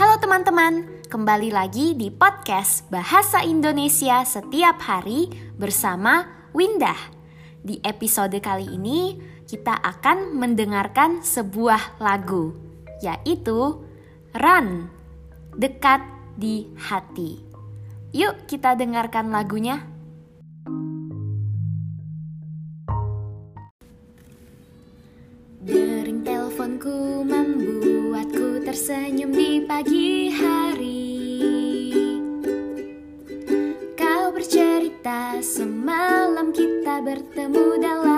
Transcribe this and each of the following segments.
Halo teman-teman, kembali lagi di podcast Bahasa Indonesia setiap hari bersama Windah. Di episode kali ini, kita akan mendengarkan sebuah lagu, yaitu Run, Dekat di Hati. Yuk kita dengarkan lagunya. Dering teleponku membuatku tersenyum di pagi hari. Kau bercerita semalam kita bertemu dalam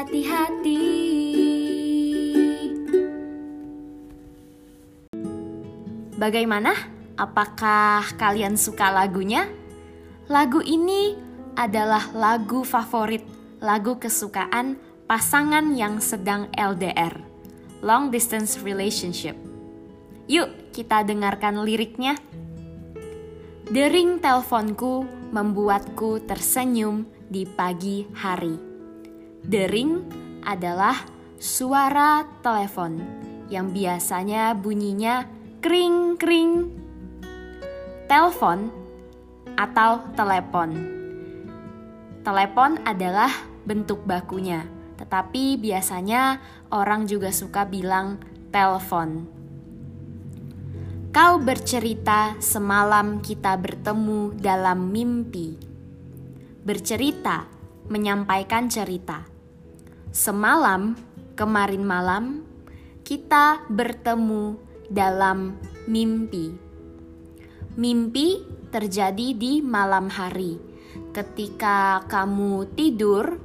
dekat di hati Bagaimana? Apakah kalian suka lagunya? Lagu ini adalah lagu favorit, lagu kesukaan pasangan yang sedang LDR, long distance relationship. Yuk, kita dengarkan liriknya. Dering teleponku membuatku tersenyum di pagi hari. Dering adalah suara telepon yang biasanya bunyinya kring kring. Telepon atau telepon. Telepon adalah bentuk bakunya, tetapi biasanya orang juga suka bilang telepon. Kau bercerita semalam kita bertemu dalam mimpi. Bercerita, menyampaikan cerita. Semalam, kemarin malam, kita bertemu dalam mimpi. Mimpi terjadi di malam hari. Ketika kamu tidur,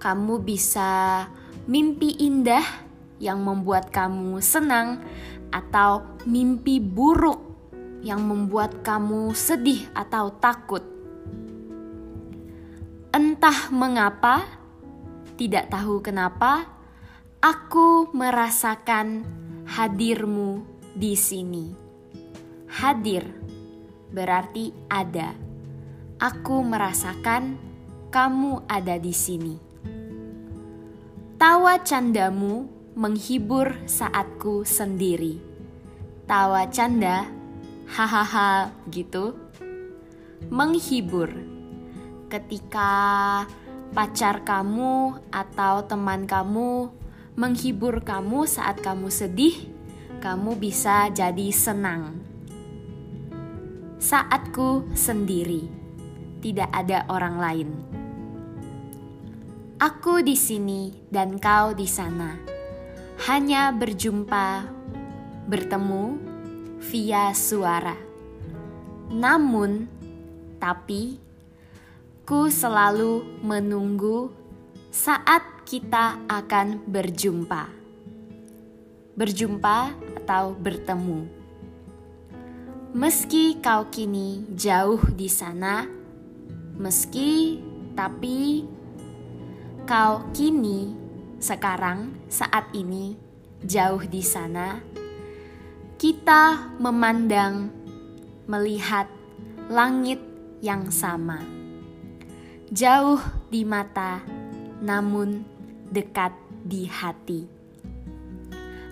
kamu bisa mimpi indah yang membuat kamu senang, atau mimpi buruk yang membuat kamu sedih atau takut. Entah mengapa, tidak tahu kenapa, aku merasakan hadirmu di sini. Hadir berarti ada. Aku merasakan kamu ada di sini. Tawa candamu menghibur saatku sendiri. Tawa canda, hahaha gitu. Menghibur ketika pacar kamu atau teman kamu menghibur kamu saat kamu sedih, kamu bisa jadi senang. Saatku sendiri, tidak ada orang lain. Aku di sini dan kau di sana, hanya berjumpa, bertemu via suara. Namun, tapi, ku selalu menunggu saat kita akan berjumpa. Berjumpa atau bertemu. Meski kau kini jauh di sana, meski tapi kau kini sekarang saat ini jauh di sana, kita memandang melihat langit yang sama. Jauh di mata, namun dekat di hati.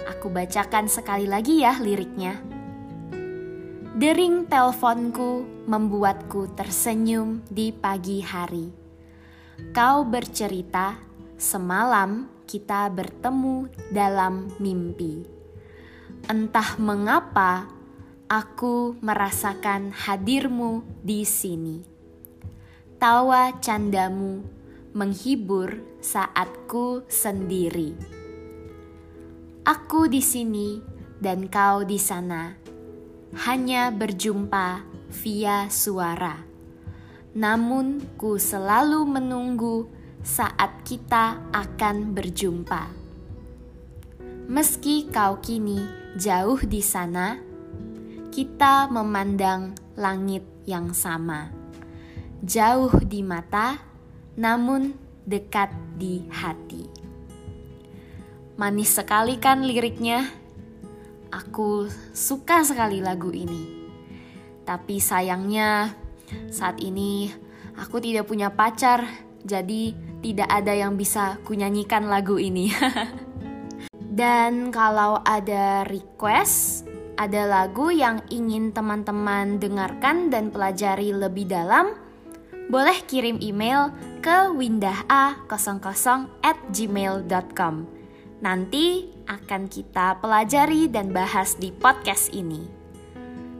Aku bacakan sekali lagi ya liriknya. Dering teleponku membuatku tersenyum di pagi hari. Kau bercerita, semalam kita bertemu dalam mimpi. Entah mengapa aku merasakan hadirmu di sini. Tawa candamu menghibur saatku sendiri. Aku di sini dan kau di sana, hanya berjumpa via suara. Namun, ku selalu menunggu saat kita akan berjumpa. Meski kau kini jauh di sana, kita memandang langit yang sama. Jauh di mata, namun dekat di hati. Manis sekali kan liriknya? Aku suka sekali lagu ini. Tapi sayangnya saat ini aku tidak punya pacar, jadi tidak ada yang bisa kunyanyikan lagu ini. Dan kalau ada request, ada lagu yang ingin teman-teman dengarkan dan pelajari lebih dalam, boleh kirim email ke windaha00 at gmail.com. Nanti akan kita pelajari dan bahas di podcast ini.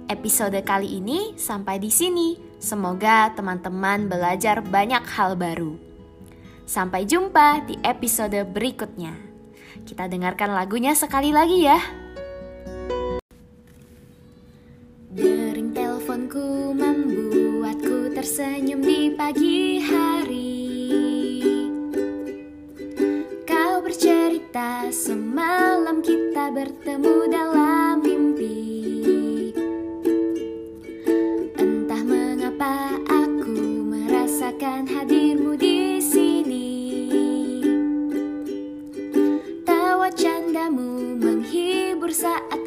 Episode kali ini sampai di sini. Semoga teman-teman belajar banyak hal baru. Sampai jumpa di episode berikutnya. Kita dengarkan lagunya sekali lagi ya. Tersenyum di pagi hari. Kau bercerita semalam kita bertemu dalam mimpi. Entah mengapa aku merasakan hadirmu di hati-hati